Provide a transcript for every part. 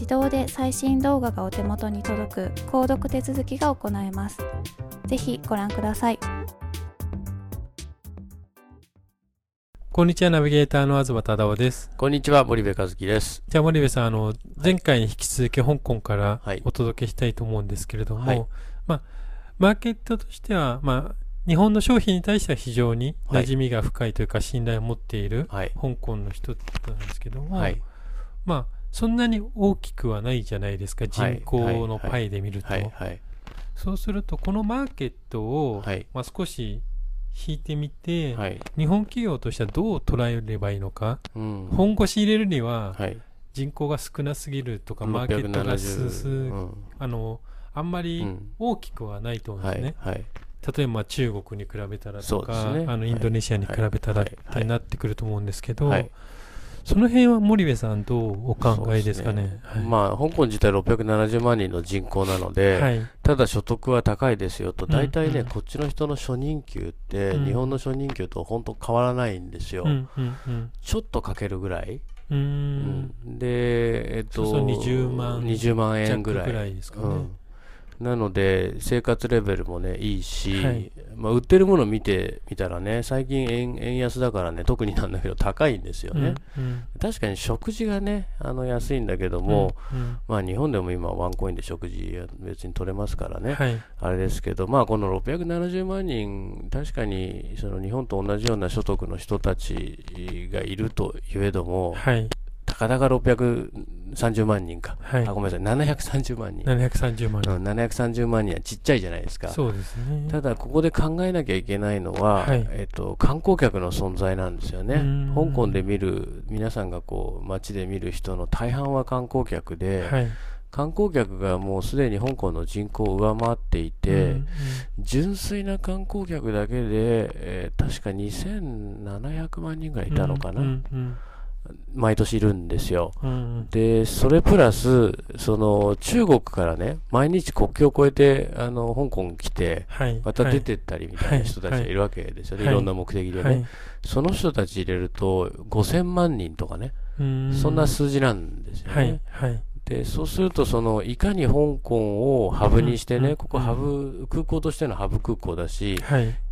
自動で最新動画がお手元に届く購読手続きが行えます。ぜひご覧ください。こんにちは、ナビゲーターの東忠夫です。こんにちは、森部和樹です。じゃあ森部さん、あの、前回に引き続き香港からお届けしたいと思うんですけれども、はい、まあ、マーケットとしては、まあ、日本の商品に対しては非常に馴染みが深いというか信頼を持っている香港の人なんですけども、はい、まあ、そんなに大きくはないじゃないですか、人口のパイで見ると。そうすると、このマーケットを、まあ、少し引いてみて、日本企業としてはどう捉えればいいのか、うん、本腰入れるには、人口が少なすぎるとか、マーケットがす、うん、あのあんまり大きくはないと思うんですね。例えば中国に比べたらとか、ね、あのインドネシアに比べたらってなってくると思うんですけど、その辺は森部さん、どうお考えですかね？ねはい、まあ、香港自体670万人の人口なので、はい、ただ所得は高いですよと、大体ね、うんうん、こっちの人の初任給って、日本の初任給と本当変わらないんですよ。うんうんうん、ちょっとかけるぐらい。うん、で、えっと、そうそう20万 ,20 万円ぐらい。ぐらいですかね。うんなので、生活レベルもね、いいし、はい、まあ、売ってるもの見てみたらね、最近円円安だからね、特になんだけど高いんですよね。うんうん、確かに食事がね、あの安いんだけども、うんうん、まあ日本でも今ワンコインで食事別に取れますからね、はい、あれですけど、まあこの670万人、確かにその日本と同じような所得の人たちがいるといえども、はい、たかだか630万人か。はい、あ、ごめんなさい、730万人。730万人。うん、730万人はちっちゃいじゃないですか。そうですね。ただ、ここで考えなきゃいけないのは、はい、えっ、と、観光客の存在なんですよね。香港で見る、皆さんがこう、街で見る人の大半は観光客で、はい観光客がもうすでに香港の人口を上回っていて、うんうん、純粋な観光客だけで、えー、確か2700万人ぐらいいたのかな。うんうんうん毎年いるんですよ。うん、で、それプラス、その、中国からね、毎日国境を越えて、あの、香港来て、はい、また出てったりみたいな人たちがい。るわけですよね。はい、いろんな目的でね、はい。その人たち入れると、5000万人とかね、そんな数字なんですよね。で、そうすると、その、いかに香港をハブにしてね、ここハブ、空港としてのハブ空港だし、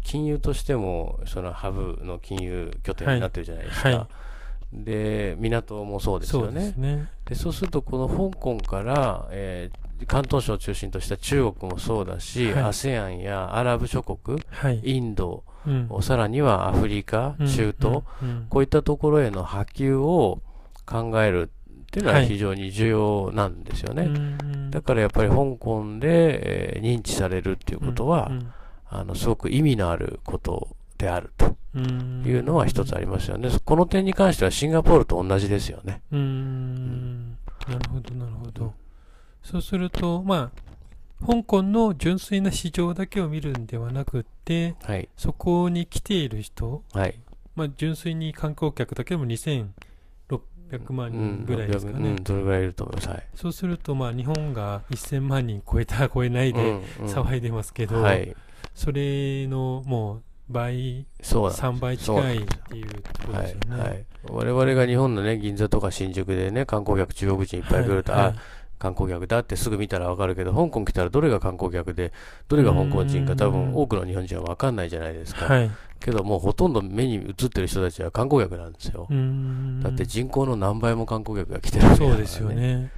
金融としても、そのハブの金融拠点になってるじゃないですか。で港もそうですよね。そうね。でそうすると、この香港から、えー、広東省を中心とした中国もそうだし、はい、ASEAN やアラブ諸国、はい、インド、うん、さらにはアフリカ、中東、うんうん、こういったところへの波及を考えるっていうのは非常に重要なんですよね。はい、だからやっぱり香港で、えー、認知されるっていうことは、あの、すごく意味のあることであるというのは一つありますよね。この点に関してはシンガポールと同じですよね。うん。なるほど、なるほど。そうすると、まあ、香港の純粋な市場だけを見るんではなくて、はい、そこに来ている人、はい、まあ、純粋に観光客だけでも2600万人ぐらいですかね。うん、どれぐらいいると思います？はい、そうすると、まあ、日本が1000万人超えた、超えないで騒いでますけど、うんうんはい、それのもう倍、そう3倍近いっていうところですよね。はい、はい、我々が日本のね、銀座とか新宿でね、観光客、中国人いっぱい来ると、はい。はい、あ、観光客だってすぐ見たらわかるけど、香港来たらどれが観光客で、どれが香港人か多分多くの日本人はわかんないじゃないですか。はい、けどもうほとんど目に映ってる人たちは観光客なんですよ。だって人口の何倍も観光客が来てるわけだから、ね、そうですよね。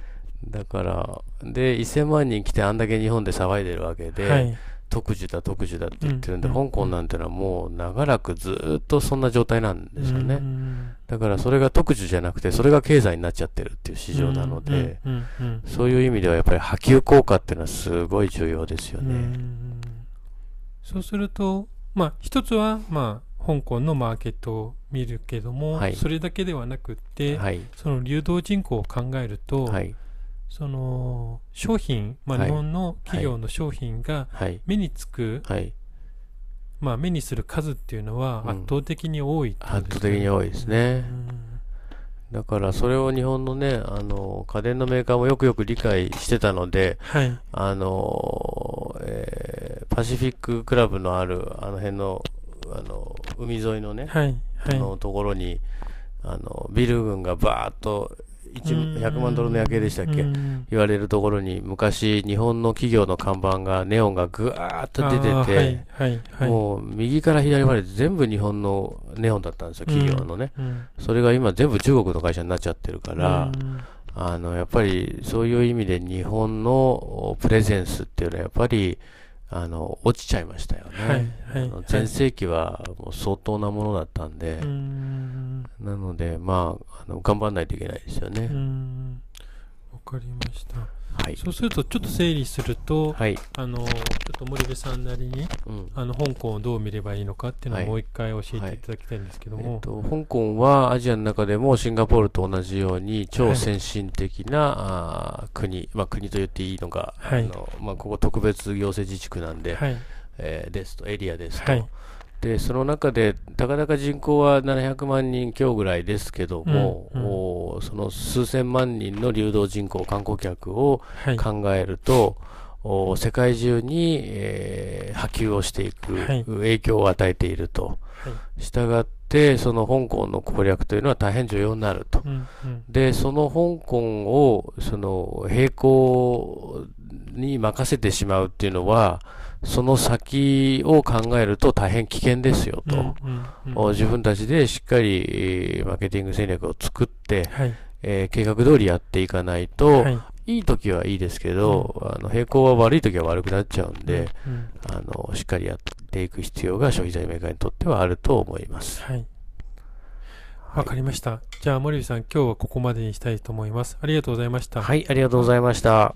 だから、で、1000万人来てあんだけ日本で騒いでるわけで、はい特需だ特需だって言ってるんで、うん、香港なんてのはもう長らくずっとそんな状態なんですよね。うん、だからそれが特需じゃなくて、それが経済になっちゃってるっていう市場なので、そういう意味ではやっぱり波及効果っていうのはすごい重要ですよね。そうすると、まあ一つは、まあ香港のマーケットを見るけども、はい、それだけではなくて、はい、その流動人口を考えると、はいその商品、まあ、日本の企業の商品が目につく、はい、まあ、目にする数っていうのは圧倒的に多い、ねうん、圧倒的に多いですね。だからそれを日本のね、あの、家電のメーカーもよくよく理解してたので、はい、あの、えー、パシフィッククラブのある、あの辺の、あの、海沿いのね、はい、はい、あのところに、あの、ビル群がバーッと100万ドルの夜景でしたっけ？言われるところに昔日本の企業の看板がネオンがぐわーっと出てて、はいもう右から左まで全部日本のネオンだったんですよ企業のね、それが今全部中国の会社になっちゃってるから、あのやっぱりそういう意味で日本のプレゼンスっていうのはやっぱりあの、落ちちゃいましたよね。はい、はい、前世紀はもう相当なものだったんで、んなので、まあ、あの頑張らないといけないですよね。わかりました。はい、そうするとちょっと整理すると、はい、あのちょっと森部さんなりに、うん、あの香港をどう見ればいいのかっていうのをもう一回教えていただきたいんですけども、はい。はい、えっと、香港はアジアの中でもシンガポールと同じように超先進的な、あ国、まあ、国と言っていいのが、あのまあ、ここ特別行政自治区なんで、えー、ですとエリアですと。で、その中で、たかだか人口は700万人強ぐらいですけども、うんうん、その数千万人の流動人口、観光客を考えると、はい、世界中に、えー、波及をしていく、はい、影響を与えていると。したがって、その香港の攻略というのは大変重要になると。うんうん、で、その香港を、その、並行に任せてしまうっていうのは、その先を考えると大変危険ですよと、うんうんうん、自分たちでしっかりマーケティング戦略を作って、はい、えー、計画通りやっていかないと、はい、いい時はいいですけど、うん、あの並行は悪い時は悪くなっちゃうんで、うんうん、あのしっかりやっていく必要が消費財メーカーにとってはあると思います。はいわかりました。じゃあ、森部さん、今日はここまでにしたいと思います。ありがとうございました。はい、ありがとうございました。